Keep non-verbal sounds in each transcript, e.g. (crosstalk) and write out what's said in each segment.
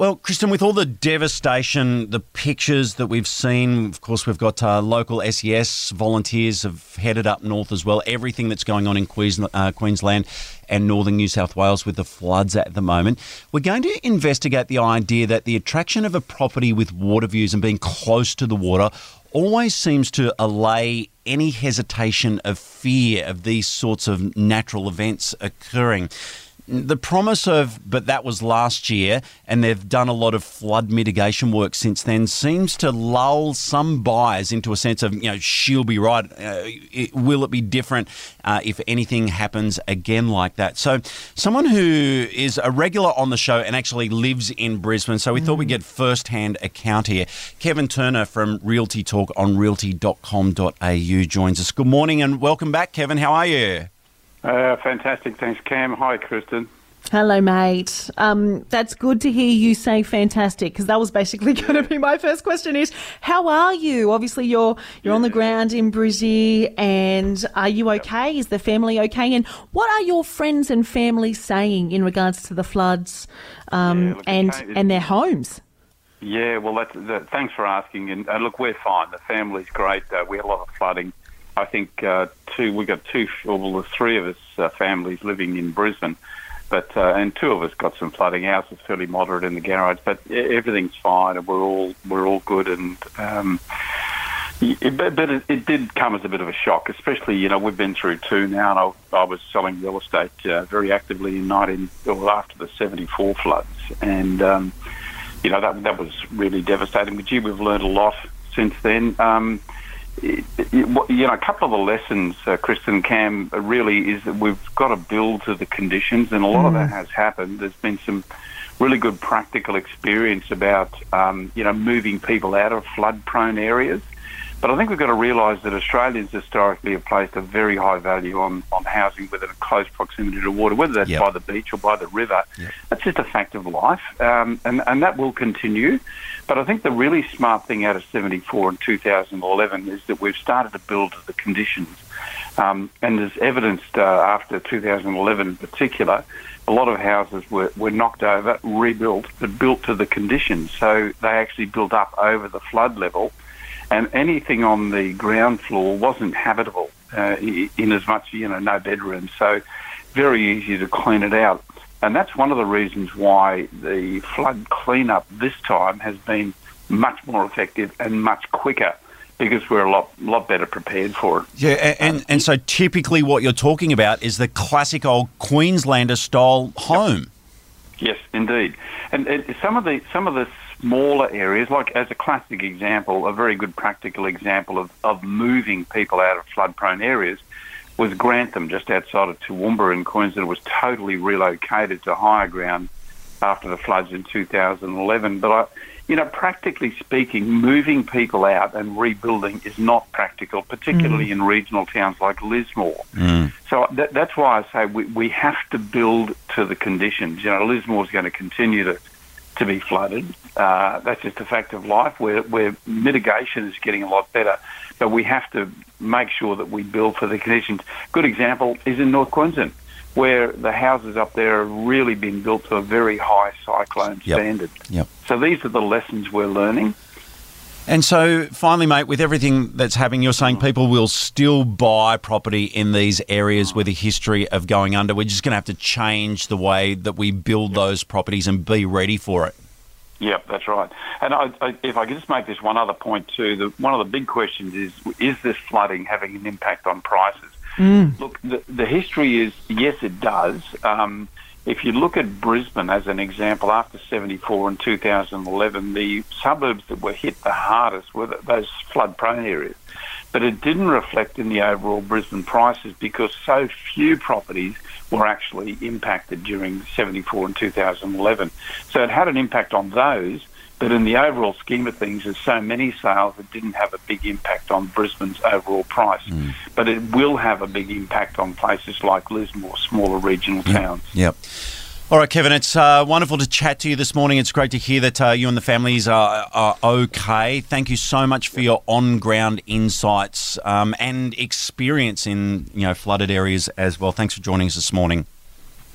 Well, Kristen, with all the devastation, the pictures that we've seen, of course, we've got uh, local SES volunteers have headed up north as well. Everything that's going on in Queensland, uh, and northern New South Wales with the floods at the moment. We're going to investigate the idea that the attraction of a property with water views and being close to the water always seems to allay any hesitation of fear of these sorts of natural events occurring the promise of, but that was last year, and they've done a lot of flood mitigation work since then, seems to lull some buyers into a sense of, you know, she'll be right. Uh, it, will it be different uh, if anything happens again like that? So, someone who is a regular on the show and actually lives in Brisbane, so we mm. thought we'd get first hand account here. Kevin Turner from Realty Talk on realty.com.au joins us. Good morning and welcome back, Kevin. How are you? Uh, fantastic. Thanks, Cam. Hi, Kristen. Hello, mate. Um, that's good to hear you say fantastic because that was basically (laughs) going to be my first question: is how are you? Obviously, you're you're yeah. on the ground in Brizzy, and are you okay? Is the family okay? And what are your friends and family saying in regards to the floods um, yeah, look, and and their homes? Yeah, well, that's, that, thanks for asking. And uh, look, we're fine. The family's great. Uh, we had a lot of flooding I think uh, two. We got two, well, the three of us uh, families living in Brisbane, but uh, and two of us got some flooding. Ours was fairly moderate in the garage, but everything's fine, and we're all we're all good. And um, it, but it, it, did come as a bit of a shock, especially you know we've been through two now, and I, I was selling real estate uh, very actively in nineteen or after the seventy four floods, and um, you know that that was really devastating. But gee, we've learned a lot since then. Um, you know, a couple of the lessons, uh, Kristen Cam, really is that we've got to build to the conditions, and a lot mm. of that mm. has happened. There's been some really good practical experience about, um, you know, moving people out of flood-prone areas. But I think we've got to realise that Australians historically have placed a very high value on, on housing within a close proximity to water, whether that's yep. by the beach or by the river. Yep. That's just a fact of life, um, and, and that will continue. But I think the really smart thing out of 74 and 2011 is that we've started to build to the conditions. Um, and as evidenced uh, after 2011 in particular, a lot of houses were, were knocked over, rebuilt, but built to the conditions. So they actually built up over the flood level and anything on the ground floor wasn't habitable uh, in as much, you know, no bedrooms. So very easy to clean it out. And that's one of the reasons why the flood cleanup this time has been much more effective and much quicker because we're a lot lot better prepared for it. Yeah, and, and, and so typically what you're talking about is the classic old Queenslander style home. Yes, indeed. And, and some of the some of the smaller areas, like as a classic example, a very good practical example of, of moving people out of flood prone areas was Grantham, just outside of Toowoomba in Queensland, was totally relocated to higher ground after the floods in 2011. But I, you know, practically speaking, moving people out and rebuilding is not practical, particularly mm. in regional towns like Lismore. Mm. So that, that's why I say we, we have to build to the conditions. You know, Lismore is going to continue to to be flooded. Uh, that's just a fact of life where, where mitigation is getting a lot better. But we have to make sure that we build for the conditions. Good example is in North Queensland, where the houses up there have really been built to a very high cyclone yep. standard. Yep. So these are the lessons we're learning. And so, finally, mate, with everything that's happening, you're saying people will still buy property in these areas with a history of going under. We're just going to have to change the way that we build those properties and be ready for it. Yep, that's right. And I, I, if I could just make this one other point too, the, one of the big questions is: Is this flooding having an impact on prices? Mm. Look, the, the history is yes, it does. Um, if you look at Brisbane as an example, after 74 and 2011, the suburbs that were hit the hardest were those flood prone areas. But it didn't reflect in the overall Brisbane prices because so few properties were actually impacted during 74 and 2011. So it had an impact on those, but in the overall scheme of things, there's so many sales that didn't have a big impact on Brisbane's overall price. Mm. But it will have a big impact on places like Lismore, smaller regional towns. Yep. All right, Kevin, it's uh, wonderful to chat to you this morning. It's great to hear that uh, you and the families are, are, okay. Thank you so much for your on-ground insights um, and experience in you know flooded areas as well. Thanks for joining us this morning.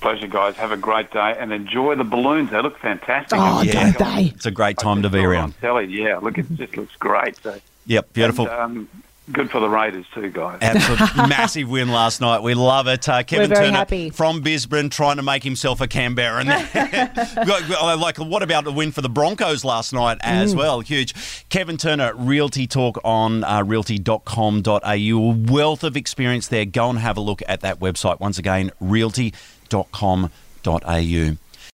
Pleasure, guys. Have a great day and enjoy the balloons. They look fantastic. Oh, Yeah. don't they? It's a great time to be saw it around. On telly, yeah. Look, it just looks great. So, Yep, beautiful. and, um, good for the Raiders too, guys. Absolute (laughs) massive win last night. We love it. Uh, Kevin very Turner happy. from Brisbane trying to make himself a Canberran. (laughs) like, what about the win for the Broncos last night as Mm. well? Huge. Kevin Turner, Realty Talk on uh, realty.com.au. A wealth of experience there. Go and have a look at that website. Once again, realty.com.au.